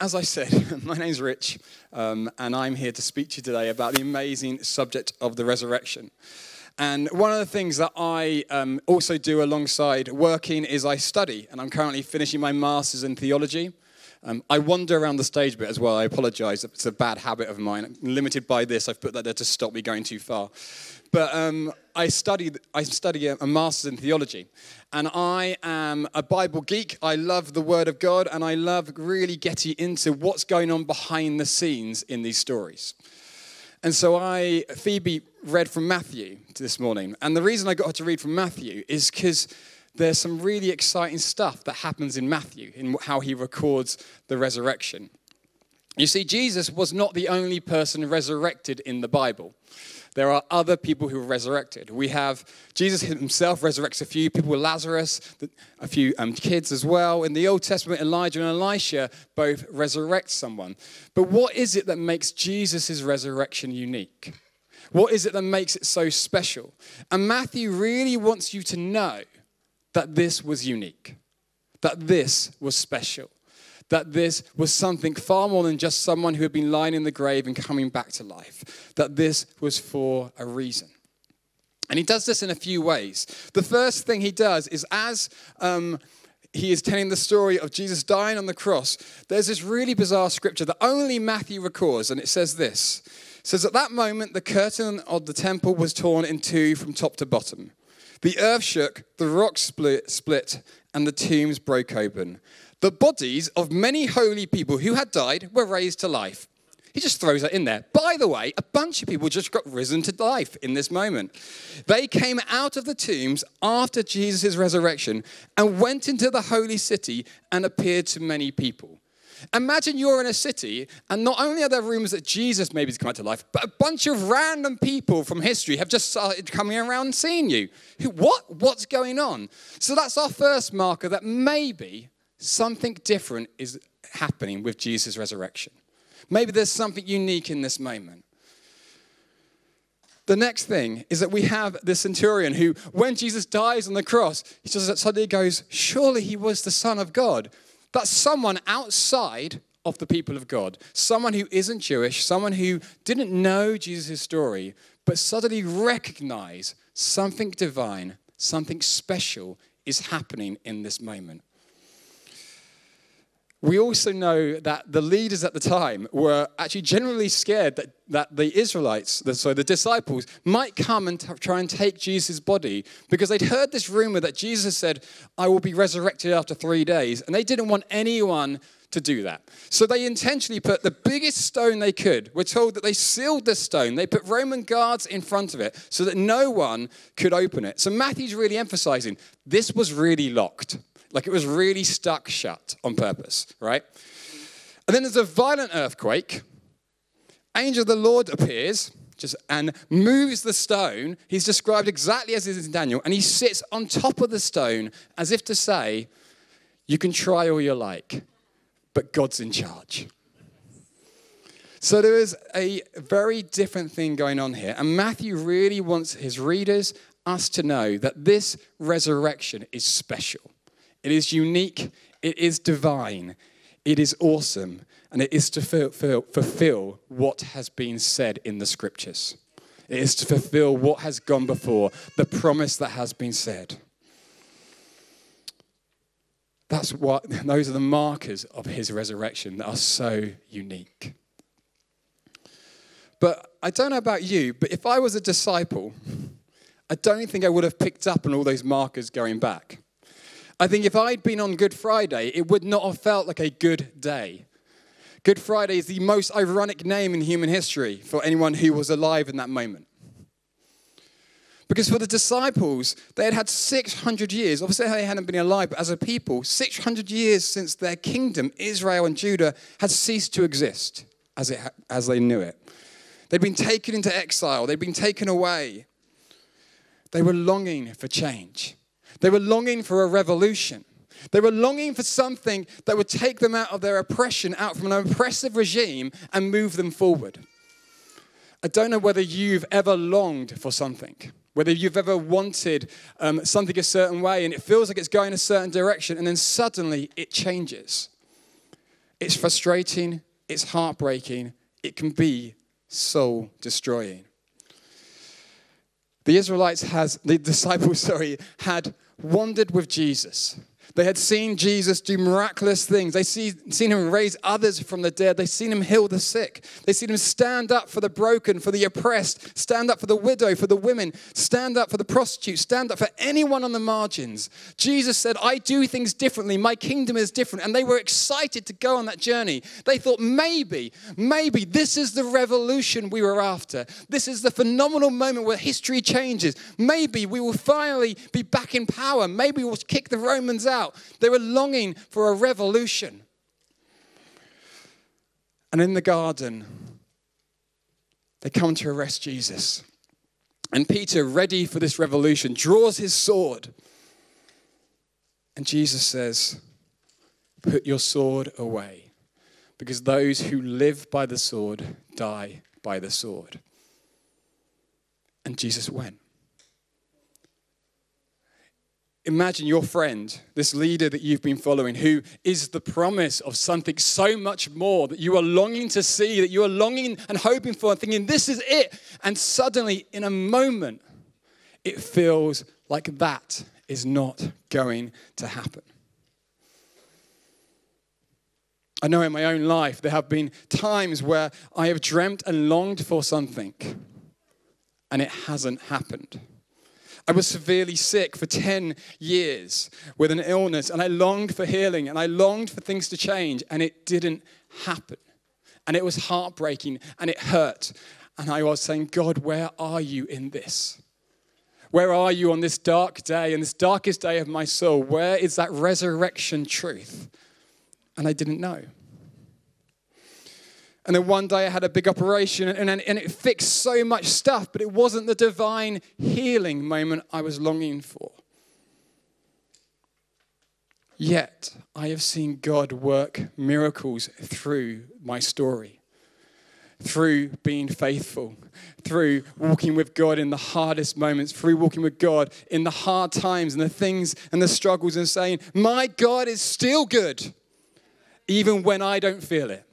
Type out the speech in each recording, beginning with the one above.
as I said, my name's Rich, um, and I'm here to speak to you today about the amazing subject of the resurrection. And one of the things that I um, also do alongside working is I study, and I'm currently finishing my master's in theology. Um, I wander around the stage a bit as well. I apologize. It's a bad habit of mine. I'm limited by this. I've put that there to stop me going too far. But um, I study, I study a, a master's in theology, and I am a Bible geek. I love the Word of God, and I love really getting into what's going on behind the scenes in these stories. And so I, Phoebe read from Matthew this morning, and the reason I got her to read from Matthew is because there's some really exciting stuff that happens in Matthew in how he records the resurrection. You see, Jesus was not the only person resurrected in the Bible there are other people who were resurrected. We have Jesus himself resurrects a few people, Lazarus, a few um, kids as well. In the Old Testament, Elijah and Elisha both resurrect someone. But what is it that makes Jesus' resurrection unique? What is it that makes it so special? And Matthew really wants you to know that this was unique, that this was special that this was something far more than just someone who had been lying in the grave and coming back to life, that this was for a reason. And he does this in a few ways. The first thing he does is as um, he is telling the story of Jesus dying on the cross, there's this really bizarre scripture that only Matthew records, and it says this. It says, At that moment, the curtain of the temple was torn in two from top to bottom. The earth shook, the rocks split, split and the tombs broke open. The bodies of many holy people who had died were raised to life. He just throws that in there. By the way, a bunch of people just got risen to life in this moment. They came out of the tombs after Jesus' resurrection and went into the holy city and appeared to many people. Imagine you're in a city, and not only are there rumors that Jesus maybe has come back to life, but a bunch of random people from history have just started coming around seeing you. What? What's going on? So that's our first marker that maybe something different is happening with Jesus' resurrection. Maybe there's something unique in this moment. The next thing is that we have the centurion who, when Jesus dies on the cross, he just suddenly goes, Surely he was the Son of God. That's someone outside of the people of God, someone who isn't Jewish, someone who didn't know Jesus' story, but suddenly recognize something divine, something special is happening in this moment. We also know that the leaders at the time were actually generally scared that, that the Israelites, so the disciples, might come and t- try and take Jesus' body because they'd heard this rumor that Jesus said, I will be resurrected after three days. And they didn't want anyone to do that. So they intentionally put the biggest stone they could. We're told that they sealed the stone. They put Roman guards in front of it so that no one could open it. So Matthew's really emphasizing this was really locked. Like it was really stuck shut on purpose, right? And then there's a violent earthquake. Angel of the Lord appears just and moves the stone. He's described exactly as is in Daniel, and he sits on top of the stone as if to say, You can try all you like, but God's in charge. So there is a very different thing going on here. And Matthew really wants his readers, us to know that this resurrection is special. It is unique, it is divine, it is awesome, and it is to fulfill what has been said in the scriptures. It is to fulfill what has gone before, the promise that has been said. That's what those are the markers of his resurrection that are so unique. But I don't know about you, but if I was a disciple, I don't think I would have picked up on all those markers going back. I think if I'd been on Good Friday, it would not have felt like a good day. Good Friday is the most ironic name in human history for anyone who was alive in that moment. Because for the disciples, they had had 600 years. Obviously, they hadn't been alive, but as a people, 600 years since their kingdom, Israel and Judah, had ceased to exist as, it, as they knew it. They'd been taken into exile, they'd been taken away. They were longing for change. They were longing for a revolution. They were longing for something that would take them out of their oppression, out from an oppressive regime, and move them forward. I don't know whether you've ever longed for something, whether you've ever wanted um, something a certain way and it feels like it's going a certain direction, and then suddenly it changes. It's frustrating, it's heartbreaking, it can be soul destroying. The Israelites has the disciples, sorry, had wandered with Jesus. They had seen Jesus do miraculous things. They see, seen him raise others from the dead. They seen him heal the sick. They seen him stand up for the broken, for the oppressed, stand up for the widow, for the women, stand up for the prostitute, stand up for anyone on the margins. Jesus said, I do things differently. My kingdom is different. And they were excited to go on that journey. They thought, maybe, maybe this is the revolution we were after. This is the phenomenal moment where history changes. Maybe we will finally be back in power. Maybe we'll kick the Romans out. They were longing for a revolution. And in the garden, they come to arrest Jesus. And Peter, ready for this revolution, draws his sword. And Jesus says, Put your sword away, because those who live by the sword die by the sword. And Jesus went. Imagine your friend, this leader that you've been following, who is the promise of something so much more that you are longing to see, that you are longing and hoping for, and thinking, this is it. And suddenly, in a moment, it feels like that is not going to happen. I know in my own life there have been times where I have dreamt and longed for something, and it hasn't happened. I was severely sick for 10 years with an illness, and I longed for healing and I longed for things to change, and it didn't happen. And it was heartbreaking and it hurt. And I was saying, God, where are you in this? Where are you on this dark day, in this darkest day of my soul? Where is that resurrection truth? And I didn't know. And then one day I had a big operation and, and, and it fixed so much stuff, but it wasn't the divine healing moment I was longing for. Yet I have seen God work miracles through my story, through being faithful, through walking with God in the hardest moments, through walking with God in the hard times and the things and the struggles, and saying, My God is still good, even when I don't feel it.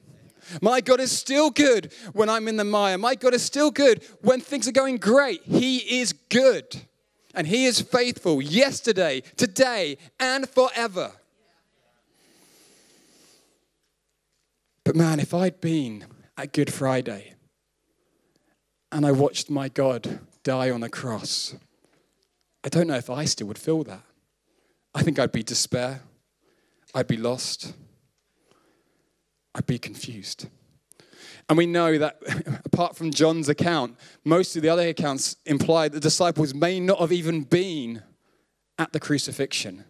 My God is still good when I'm in the mire. My God is still good when things are going great. He is good. And He is faithful yesterday, today, and forever. But man, if I'd been at Good Friday and I watched my God die on the cross, I don't know if I still would feel that. I think I'd be despair. I'd be lost. I'd be confused. And we know that apart from John's account, most of the other accounts imply the disciples may not have even been at the crucifixion.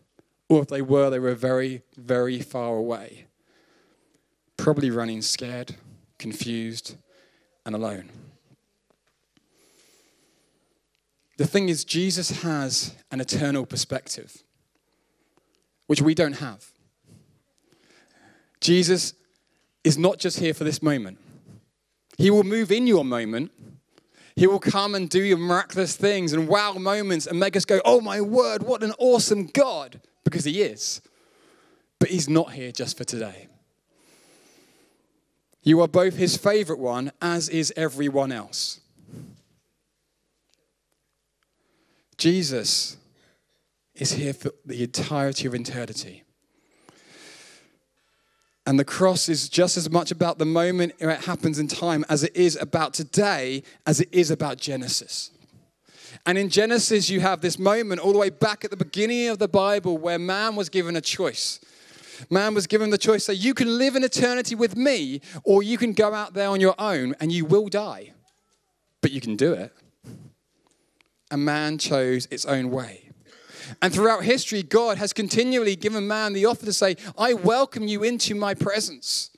Or if they were, they were very, very far away. Probably running scared, confused, and alone. The thing is, Jesus has an eternal perspective, which we don't have. Jesus is not just here for this moment. He will move in your moment. He will come and do your miraculous things and wow moments and make us go, oh my word, what an awesome God, because He is. But He's not here just for today. You are both His favorite one, as is everyone else. Jesus is here for the entirety of eternity. And the cross is just as much about the moment it happens in time as it is about today, as it is about Genesis. And in Genesis, you have this moment all the way back at the beginning of the Bible where man was given a choice. Man was given the choice say, you can live in eternity with me, or you can go out there on your own and you will die. But you can do it. And man chose its own way. And throughout history, God has continually given man the offer to say, I welcome you into my presence.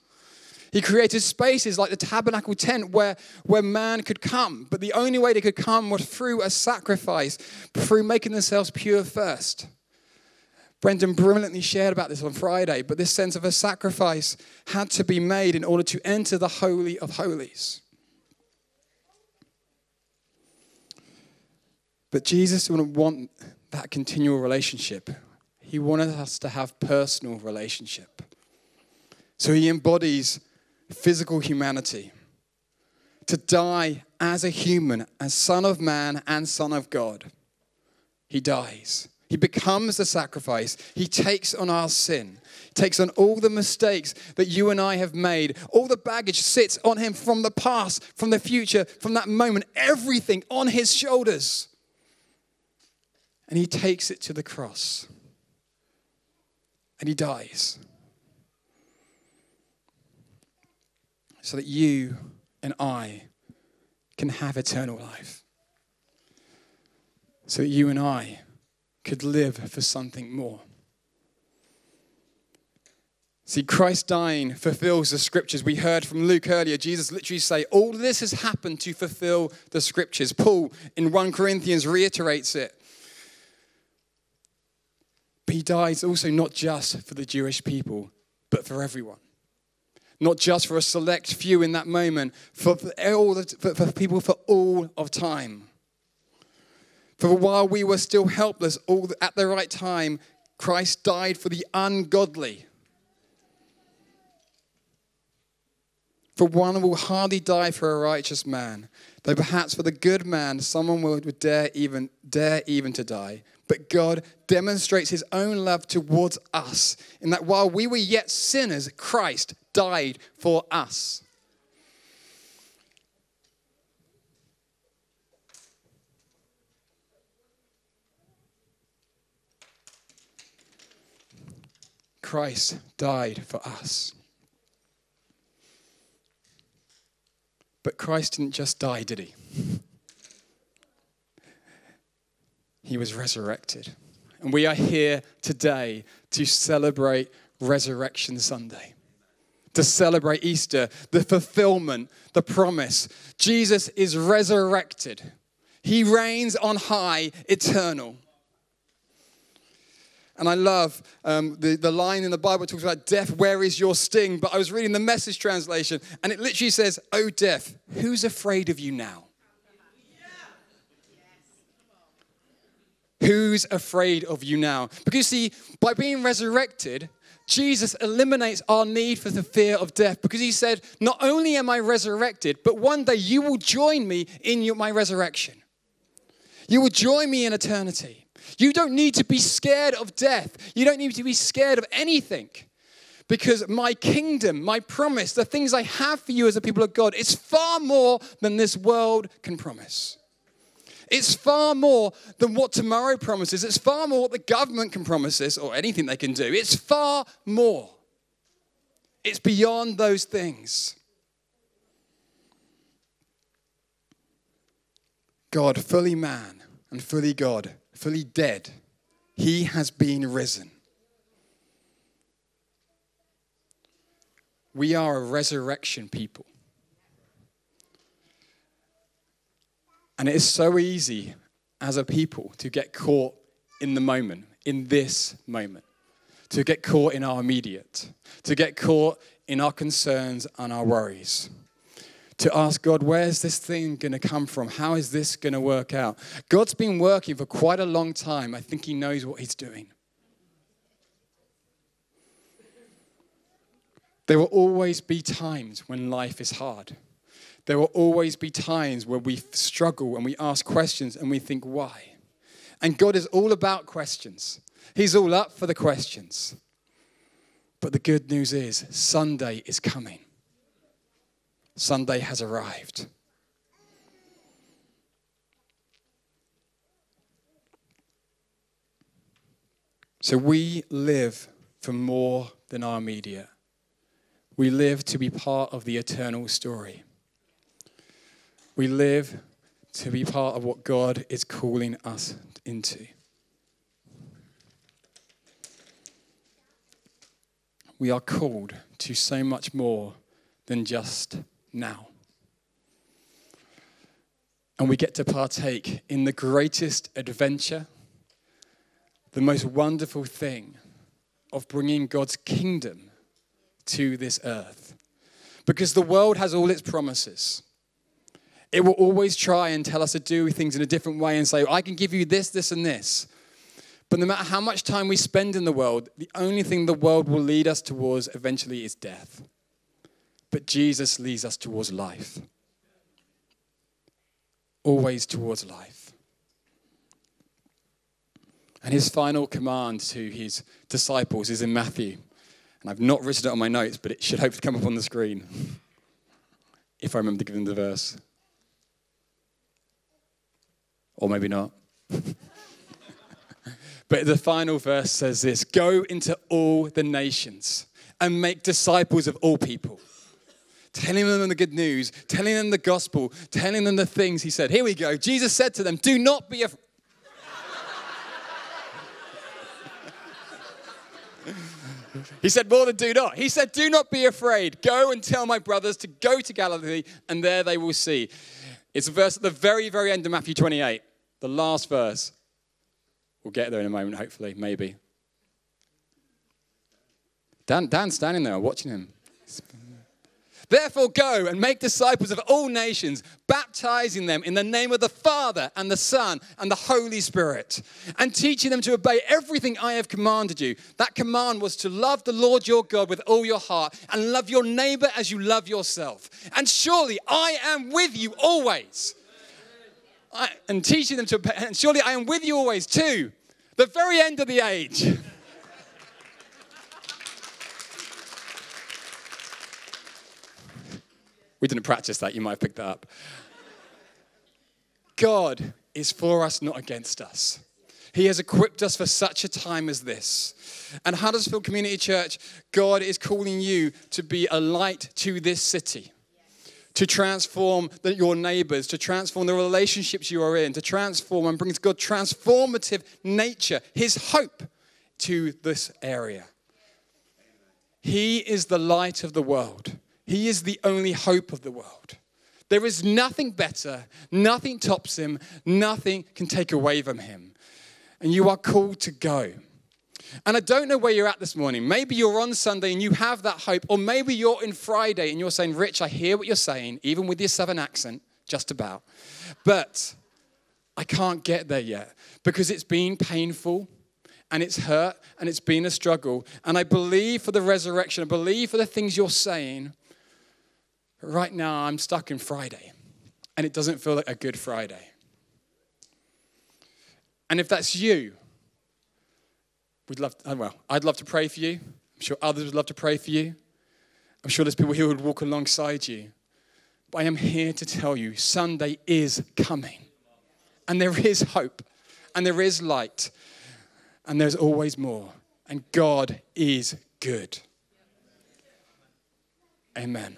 He created spaces like the tabernacle tent where, where man could come, but the only way they could come was through a sacrifice, through making themselves pure first. Brendan brilliantly shared about this on Friday, but this sense of a sacrifice had to be made in order to enter the Holy of Holies. But Jesus would want that continual relationship. He wanted us to have personal relationship. So he embodies physical humanity to die as a human, as Son of Man and Son of God. He dies. He becomes the sacrifice. He takes on our sin, takes on all the mistakes that you and I have made. All the baggage sits on him from the past, from the future, from that moment, everything on his shoulders. And he takes it to the cross. And he dies. So that you and I can have eternal life. So that you and I could live for something more. See, Christ dying fulfills the scriptures. We heard from Luke earlier, Jesus literally say, All this has happened to fulfill the scriptures. Paul in 1 Corinthians reiterates it. But he dies also not just for the Jewish people, but for everyone. Not just for a select few in that moment, for, all the, for, for people for all of time. For while we were still helpless, all at the right time, Christ died for the ungodly. For one will hardly die for a righteous man, though perhaps for the good man someone would dare even dare even to die. But God demonstrates his own love towards us in that while we were yet sinners, Christ died for us. Christ died for us. But Christ didn't just die, did he? He was resurrected. And we are here today to celebrate Resurrection Sunday, to celebrate Easter, the fulfillment, the promise. Jesus is resurrected, He reigns on high, eternal. And I love um, the, the line in the Bible talks about death, where is your sting? But I was reading the message translation, and it literally says, Oh, death, who's afraid of you now? Who's afraid of you now? Because see, by being resurrected, Jesus eliminates our need for the fear of death because he said, Not only am I resurrected, but one day you will join me in my resurrection. You will join me in eternity. You don't need to be scared of death. You don't need to be scared of anything. Because my kingdom, my promise, the things I have for you as a people of God, is far more than this world can promise. It's far more than what tomorrow promises. It's far more what the government can promise us or anything they can do. It's far more. It's beyond those things. God, fully man and fully God, fully dead, he has been risen. We are a resurrection people. And it is so easy as a people to get caught in the moment, in this moment, to get caught in our immediate, to get caught in our concerns and our worries to ask God, where's this thing going to come from? How is this going to work out? God's been working for quite a long time. I think He knows what He's doing. There will always be times when life is hard. There will always be times where we struggle and we ask questions and we think, why? And God is all about questions. He's all up for the questions. But the good news is, Sunday is coming. Sunday has arrived. So we live for more than our media. We live to be part of the eternal story. We live to be part of what God is calling us into. We are called to so much more than just now. And we get to partake in the greatest adventure, the most wonderful thing of bringing God's kingdom to this earth. Because the world has all its promises. It will always try and tell us to do things in a different way and say, I can give you this, this, and this. But no matter how much time we spend in the world, the only thing the world will lead us towards eventually is death. But Jesus leads us towards life. Always towards life. And his final command to his disciples is in Matthew. And I've not written it on my notes, but it should hopefully come up on the screen if I remember to give them the verse. Or maybe not. but the final verse says this Go into all the nations and make disciples of all people. Telling them the good news, telling them the gospel, telling them the things he said. Here we go. Jesus said to them, Do not be afraid. He said more than do not. He said, Do not be afraid. Go and tell my brothers to go to Galilee, and there they will see. It's a verse at the very, very end of Matthew 28, the last verse. We'll get there in a moment, hopefully, maybe. Dan, Dan's standing there, watching him. Therefore, go and make disciples of all nations, baptizing them in the name of the Father and the Son and the Holy Spirit, and teaching them to obey everything I have commanded you. That command was to love the Lord your God with all your heart and love your neighbor as you love yourself. And surely I am with you always. I, and teaching them to, obey, and surely I am with you always too, the very end of the age. We didn't practice that, you might have picked that up. God is for us, not against us. He has equipped us for such a time as this. And Huddersfield Community Church, God is calling you to be a light to this city, to transform the, your neighbors, to transform the relationships you are in, to transform and bring God transformative nature, His hope to this area. He is the light of the world. He is the only hope of the world. There is nothing better, nothing tops him, nothing can take away from him. And you are called to go. And I don't know where you're at this morning. Maybe you're on Sunday and you have that hope, or maybe you're in Friday and you're saying, Rich, I hear what you're saying, even with your southern accent, just about. But I can't get there yet because it's been painful and it's hurt and it's been a struggle. And I believe for the resurrection, I believe for the things you're saying right now I'm stuck in Friday and it doesn't feel like a good Friday. And if that's you, we'd love, to, uh, well, I'd love to pray for you. I'm sure others would love to pray for you. I'm sure there's people here who would walk alongside you. But I am here to tell you Sunday is coming. And there is hope. And there is light. And there's always more. And God is good. Amen.